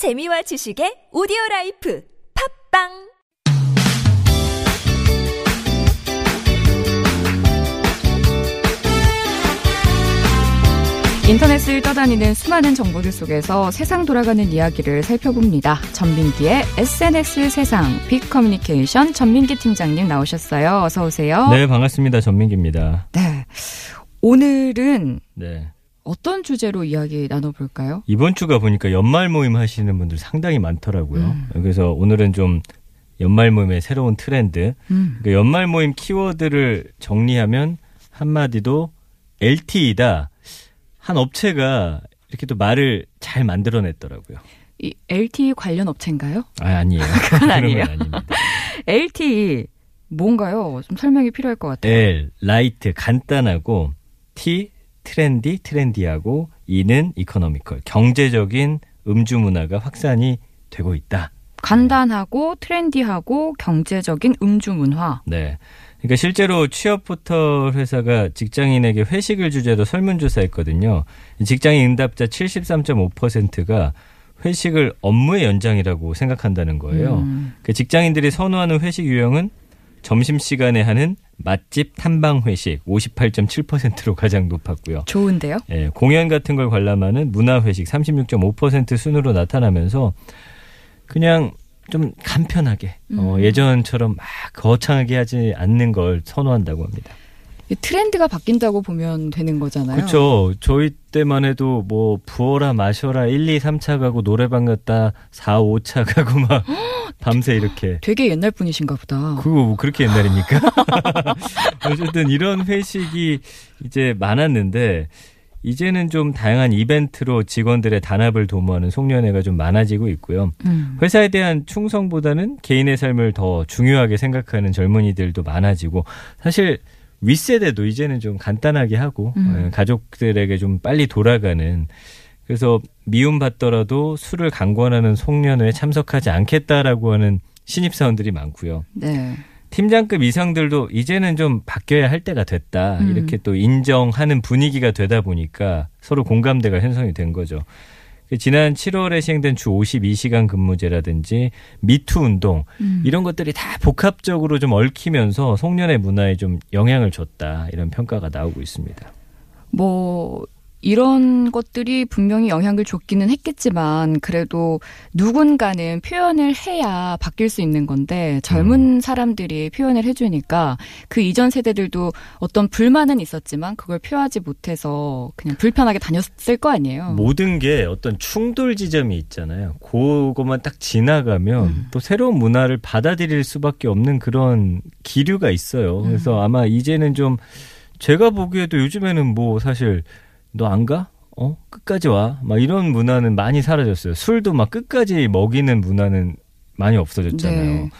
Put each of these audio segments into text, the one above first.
재미와 지식의 오디오 라이프 팟빵 인터넷을 떠다니는 수많은 정보들 속에서 세상 돌아가는 이야기를 살펴봅니다. 전민기의 SNS 세상 빅 커뮤니케이션 전민기 팀장님 나오셨어요. 어서 오세요. 네, 반갑습니다. 전민기입니다. 네. 오늘은 네. 어떤 주제로 이야기 나눠볼까요? 이번 주가 보니까 연말 모임 하시는 분들 상당히 많더라고요. 음. 그래서 오늘은 좀 연말 모임의 새로운 트렌드, 음. 그러니까 연말 모임 키워드를 정리하면 한마디도 LTE다. 한 업체가 이렇게 또 말을 잘 만들어냈더라고요. 이 LTE 관련 업체인가요? 아, 아니에요. 그건 아니에요. 건 아닙니다. LTE 뭔가요? 좀 설명이 필요할 것 같아요. L, light, 간단하고 T, trendy, trendy하고 E는 economical, 경제적인 음주 문화가 확산이 되고 있다. 간단하고 trendy하고 경제적인 음주 문화. 네. 그러니까 실제로 취업 포털 회사가 직장인에게 회식을 주제로 설문조사했거든요. 직장인 응답자 73.5%가 회식을 업무의 연장이라고 생각한다는 거예요. 음. 그 직장인들이 선호하는 회식 유형은 점심시간에 하는 맛집 탐방 회식 58.7%로 가장 높았고요. 좋은데요? 예, 공연 같은 걸 관람하는 문화 회식 36.5% 순으로 나타나면서 그냥 좀 간편하게 어, 음. 예전처럼 막 거창하게 하지 않는 걸 선호한다고 합니다. 이 트렌드가 바뀐다고 보면 되는 거잖아요. 그렇죠. 저희 때만 해도 뭐 부어라 마셔라 1, 2, 3차 가고 노래방 갔다 4, 5차 가고 막 밤새 이렇게 되게 옛날 분이신가 보다. 그거 뭐 그렇게 옛날입니까? 어쨌든 이런 회식이 이제 많았는데 이제는 좀 다양한 이벤트로 직원들의 단합을 도모하는 송년회가 좀 많아지고 있고요. 음. 회사에 대한 충성보다는 개인의 삶을 더 중요하게 생각하는 젊은이들도 많아지고 사실 윗세대도 이제는 좀 간단하게 하고 음. 예, 가족들에게 좀 빨리 돌아가는 그래서 미움 받더라도 술을 강권하는 송년회에 참석하지 않겠다라고 하는 신입사원들이 많고요. 네. 팀장급 이상들도 이제는 좀 바뀌어야 할 때가 됐다. 음. 이렇게 또 인정하는 분위기가 되다 보니까 서로 공감대가 형성이 된 거죠. 그 지난 7월에 시행된 주 52시간 근무제라든지 미투 운동 음. 이런 것들이 다 복합적으로 좀 얽히면서 송년회 문화에 좀 영향을 줬다. 이런 평가가 나오고 있습니다. 뭐 이런 것들이 분명히 영향을 줬기는 했겠지만 그래도 누군가는 표현을 해야 바뀔 수 있는 건데 젊은 사람들이 표현을 해주니까 그 이전 세대들도 어떤 불만은 있었지만 그걸 표하지 못해서 그냥 불편하게 다녔을 거 아니에요. 모든 게 어떤 충돌 지점이 있잖아요. 그거만 딱 지나가면 음. 또 새로운 문화를 받아들일 수밖에 없는 그런 기류가 있어요. 그래서 아마 이제는 좀 제가 보기에도 요즘에는 뭐 사실 너 안 가? 어? 끝까지 와. 막 이런 문화는 많이 사라졌어요. 술도 막 끝까지 먹이는 문화는 많이 없어졌잖아요. 네.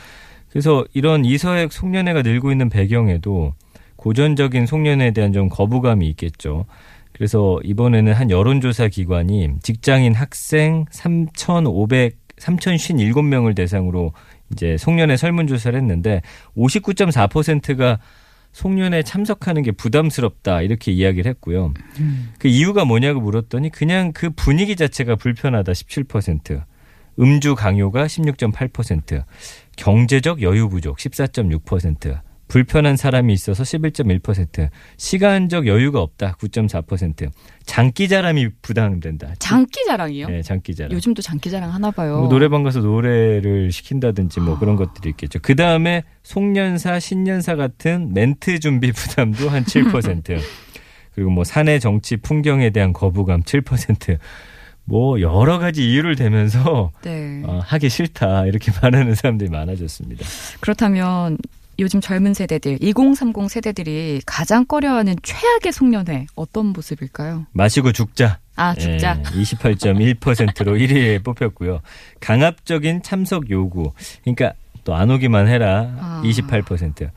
그래서 이런 이서액 송년회가 늘고 있는 배경에도 고전적인 송년회에 대한 좀 거부감이 있겠죠. 그래서 이번에는 한 여론조사 기관이 직장인 학생 3,500, 3,057명을 대상으로 이제 송년회 설문조사를 했는데 59.4%가 송년회 참석하는 게 부담스럽다 이렇게 이야기를 했고요. 그 이유가 뭐냐고 물었더니 그냥 그 분위기 자체가 불편하다 17%, 음주 강요가 16.8%, 경제적 여유 부족 14.6%, 불편한 사람이 있어서 11.1%, 시간적 여유가 없다 9.4%, 장기 자랑이 부담된다. 장기 자랑이요? 네, 장기 자랑. 요즘도 장기 자랑 하나 봐요. 뭐 노래방 가서 노래를 시킨다든지 뭐 그런 것들이 있겠죠. 그 다음에 송년사, 신년사 같은 멘트 준비 부담도 한 7%. 그리고 뭐 사내 정치 풍경에 대한 거부감 7%. 뭐 여러 가지 이유를 대면서 네. 어, 하기 싫다 이렇게 말하는 사람들이 많아졌습니다. 그렇다면 요즘 젊은 세대들, 2030 세대들이 가장 꺼려하는 최악의 송년회 어떤 모습일까요? 마시고 죽자. 아, 죽자. 예, 28.1%로 1위에 뽑혔고요. 강압적인 참석 요구. 그러니까 또 안 오기만 해라. 아. 28%.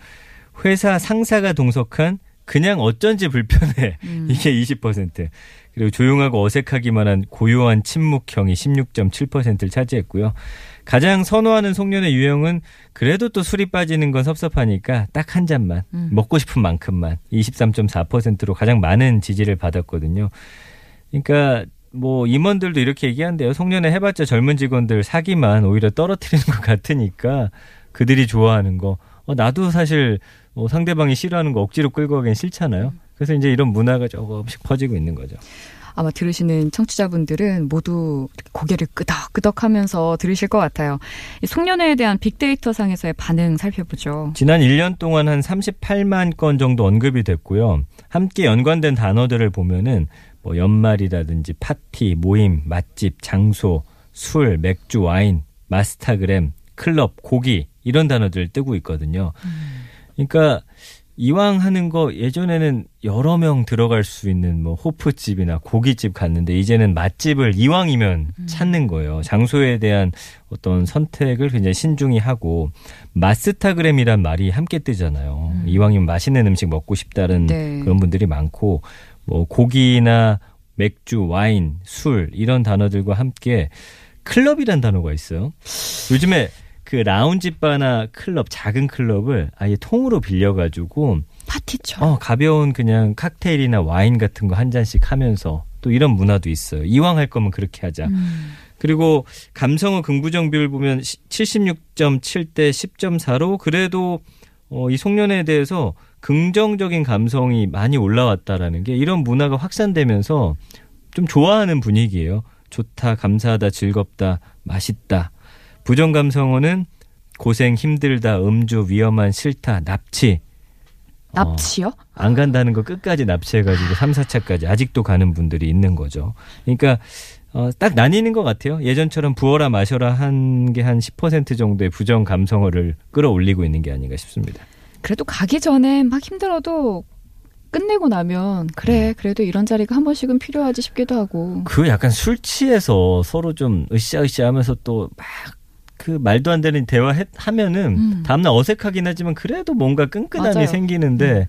회사 상사가 동석한 그냥 어쩐지 불편해. 음. 이게 20%. 그리고 조용하고 어색하기만 한 고요한 침묵형이 16.7%를 차지했고요. 가장 선호하는 송년회 유형은 그래도 또 술이 빠지는 건 섭섭하니까 딱 한 잔만 음. 먹고 싶은 만큼만 23.4%로 가장 많은 지지를 받았거든요. 그러니까 뭐 임원들도 이렇게 얘기한대요. 송년회 해봤자 젊은 직원들 사기만 오히려 떨어뜨리는 것 같으니까 그들이 좋아하는 거. 어, 나도 사실 뭐 상대방이 싫어하는 거 억지로 끌고 가긴 싫잖아요. 그래서 이제 이런 문화가 조금씩 퍼지고 있는 거죠. 아마 들으시는 청취자분들은 모두 고개를 끄덕끄덕 하면서 들으실 것 같아요. 이 송년회에 대한 빅데이터 상에서의 반응 살펴보죠. 지난 1년 동안 한 38만 건 정도 언급이 됐고요. 함께 연관된 단어들을 보면은 뭐 연말이라든지 파티, 모임, 맛집, 장소, 술, 맥주, 와인, 마스타그램, 클럽, 고기 이런 단어들 뜨고 있거든요. 그러니까 이왕 하는 거 예전에는 여러 명 들어갈 수 있는 뭐 호프집이나 고깃집 갔는데 이제는 맛집을 이왕이면 찾는 거예요. 장소에 대한 어떤 선택을 굉장히 신중히 하고 마스타그램이란 말이 함께 뜨잖아요. 음. 이왕이면 맛있는 음식 먹고 싶다는 네. 그런 분들이 많고 뭐 고기나 맥주, 와인, 술 이런 단어들과 함께 클럽이란 단어가 있어요. 요즘에 그 라운지 바나 클럽 작은 클럽을 아예 통으로 빌려가지고 파티처럼. 어 가벼운 그냥 칵테일이나 와인 같은 거 한 잔씩 하면서 또 이런 문화도 있어요. 이왕 할 거면 그렇게 하자. 음. 그리고 감성어 긍부정 비율 보면 76.7 대 10.4로 그래도 어, 이 송년회에 대해서 긍정적인 감성이 많이 올라왔다라는 게 이런 문화가 확산되면서 좀 좋아하는 분위기예요. 좋다, 감사하다, 즐겁다, 맛있다. 부정 감성어는 고생, 힘들다, 음주, 위험한, 싫다, 납치. 어, 납치요? 안 간다는 거 끝까지 납치해가지고 3, 4차까지 아직도 가는 분들이 있는 거죠. 그러니까 어, 딱 나뉘는 것 같아요. 예전처럼 부어라 마셔라 한 게 한 10% 정도의 부정 감성어를 끌어올리고 있는 게 아닌가 싶습니다. 그래도 가기 전에 막 힘들어도 끝내고 나면 그래 그래도 이런 자리가 한 번씩은 필요하지 싶기도 하고 그 약간 술 취해서 서로 좀 으쌰으쌰 하면서 또 막 그 말도 안 되는 대화 하면은 음. 다음날 어색하긴 하지만 그래도 뭔가 끈끈함이 맞아요. 음. 생기는데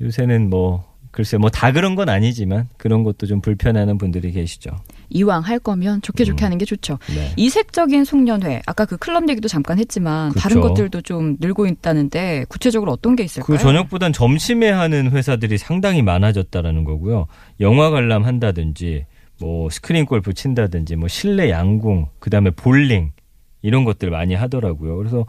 요새는 뭐 글쎄 뭐 다 그런 건 아니지만 그런 것도 좀 불편해하는 분들이 계시죠. 이왕 할 거면 좋게 좋게 음. 하는 게 좋죠. 네. 이색적인 송년회 아까 그 클럽 얘기도 잠깐 했지만 그쵸. 다른 것들도 좀 늘고 있다는데 구체적으로 어떤 게 있을까요? 그 저녁보단 점심에 하는 회사들이 상당히 많아졌다라는 거고요. 영화 관람 한다든지 뭐 스크린 골프 친다든지 뭐 실내 양궁 그다음에 볼링 이런 것들 많이 하더라고요. 그래서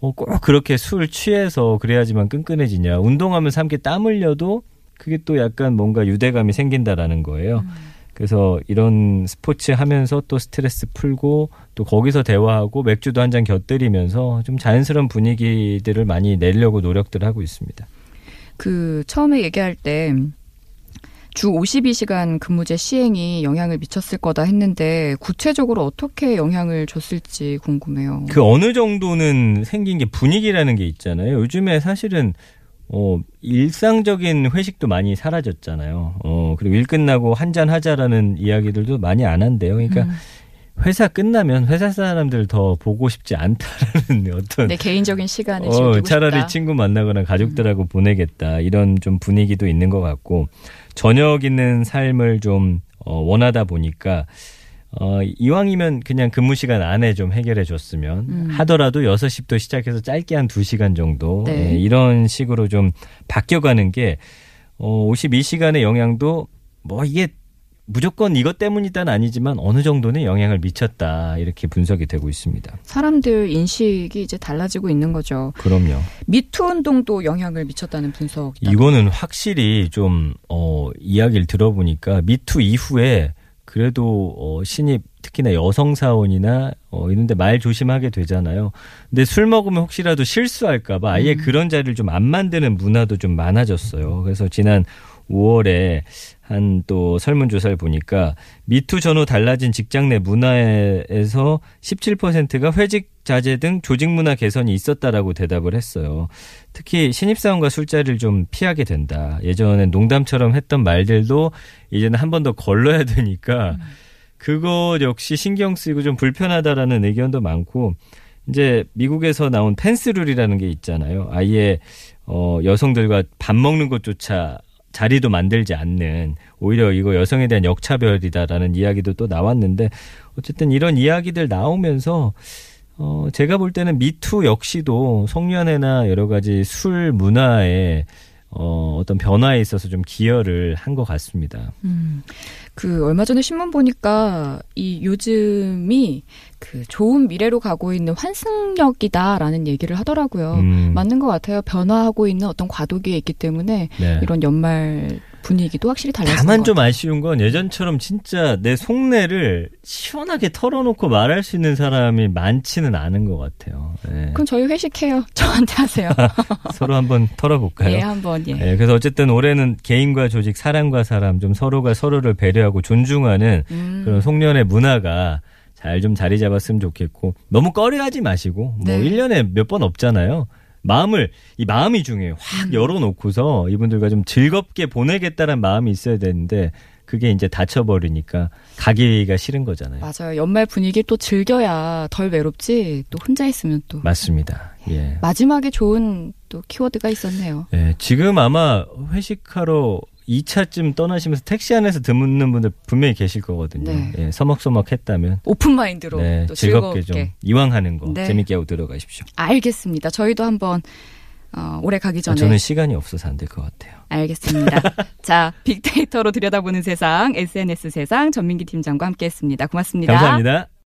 어, 꼭 그렇게 술 취해서 그래야지만 끈끈해지냐. 운동하면서 함께 땀 흘려도 그게 또 약간 뭔가 유대감이 생긴다라는 거예요. 그래서 이런 스포츠 하면서 또 스트레스 풀고 또 거기서 대화하고 맥주도 한 잔 곁들이면서 좀 자연스러운 분위기들을 많이 내려고 노력들을 하고 있습니다. 그 처음에 얘기할 때 주 52시간 근무제 시행이 영향을 미쳤을 거다 했는데 구체적으로 어떻게 영향을 줬을지 궁금해요. 그 어느 정도는 생긴 게 분위기라는 게 있잖아요. 요즘에 사실은 어 일상적인 회식도 많이 사라졌잖아요. 어 그리고 일 끝나고 한잔 하자라는 이야기들도 많이 안 한대요. 그러니까 음. 회사 끝나면 회사 사람들 더 보고 싶지 않다라는 어떤 내 개인적인 시간을 어, 차라리 싶다. 친구 만나거나 가족들하고 보내겠다 이런 좀 분위기도 있는 것 같고 저녁 있는 삶을 좀 어, 원하다 보니까 어, 이왕이면 그냥 근무 시간 안에 좀 해결해 줬으면 음. 하더라도 6시부터 시작해서 짧게 한 2시간 정도 네. 예, 이런 식으로 좀 바뀌어가는 게 어, 52시간의 영향도 뭐 이게 무조건 이것 때문이다는 아니지만 어느 정도는 영향을 미쳤다 이렇게 분석이 되고 있습니다. 사람들 인식이 이제 달라지고 있는 거죠. 그럼요. 미투 운동도 영향을 미쳤다는 분석. 이거는 확실히 좀, 어, 이야기를 들어보니까 미투 이후에 그래도, 어, 신입, 특히나 여성 사원이나, 어, 이런데 말 조심하게 되잖아요. 근데 술 먹으면 혹시라도 실수할까봐 아예 음. 그런 자리를 좀 안 만드는 문화도 좀 많아졌어요. 그래서 지난 5월에 한 또 설문조사를 보니까 미투 전후 달라진 직장 내 문화에서 17%가 회직 자제 등 조직 문화 개선이 있었다라고 대답을 했어요. 특히 신입사원과 술자리를 좀 피하게 된다. 예전엔 농담처럼 했던 말들도 이제는 한 번 더 걸러야 되니까 그거 역시 신경 쓰이고 좀 불편하다라는 의견도 많고 이제 미국에서 나온 펜스룰이라는 게 있잖아요. 아예 어 여성들과 밥 먹는 것조차 자리도 만들지 않는 오히려 이거 여성에 대한 역차별이다라는 이야기도 또 나왔는데 어쨌든 이런 이야기들 나오면서 어 제가 볼 때는 미투 역시도 송년회나 여러 가지 술 문화에 어, 어떤 변화에 있어서 좀 기여를 한 것 같습니다. 음, 그 얼마 전에 신문 보니까 이 요즘이 그 좋은 미래로 가고 있는 환승역이다라는 얘기를 하더라고요. 음, 맞는 것 같아요. 변화하고 있는 어떤 과도기에 있기 때문에 네. 이런 연말 분위기도 확실히 달라지는 다만 것 좀. 아쉬운 건 예전처럼 진짜 내 속내를 시원하게 털어놓고 말할 수 있는 사람이 많지는 않은 것 같아요. 예. 그럼 저희 회식해요. 저한테 하세요. 서로 한번 털어볼까요? 예, 한번 예. 예, 그래서 어쨌든 올해는 개인과 조직, 사람과 사람 좀 서로가 서로를 배려하고 존중하는 음. 그런 송년회 문화가 잘 좀 자리 잡았으면 좋겠고 너무 꺼려하지 마시고 뭐 네. 1년에 몇 번 없잖아요. 마음을 이 마음이 중요해요. 확 음. 열어놓고서 이분들과 좀 즐겁게 보내겠다는 마음이 있어야 되는데 그게 이제 닫혀버리니까 가기가 싫은 거잖아요. 맞아요. 연말 분위기 또 즐겨야 덜 외롭지. 또 혼자 있으면 또 맞습니다. 예. 마지막에 좋은 또 키워드가 있었네요. 예, 지금 아마 회식하러 2차쯤 떠나시면서 택시 안에서 듣는 분들 분명히 계실 거거든요. 네. 예, 서먹서먹 했다면 오픈 마인드로 네, 또 즐겁게 즐겁게. 좀 이왕 하는 거 네. 재밌게 하고 들어가십시오. 알겠습니다. 저희도 한번 어, 올해 가기 아, 전에 저는 시간이 없어서 안 될 것 같아요. 알겠습니다. 자, 빅데이터로 들여다보는 세상, SNS 세상 전민기 팀장과 함께했습니다. 고맙습니다. 감사합니다.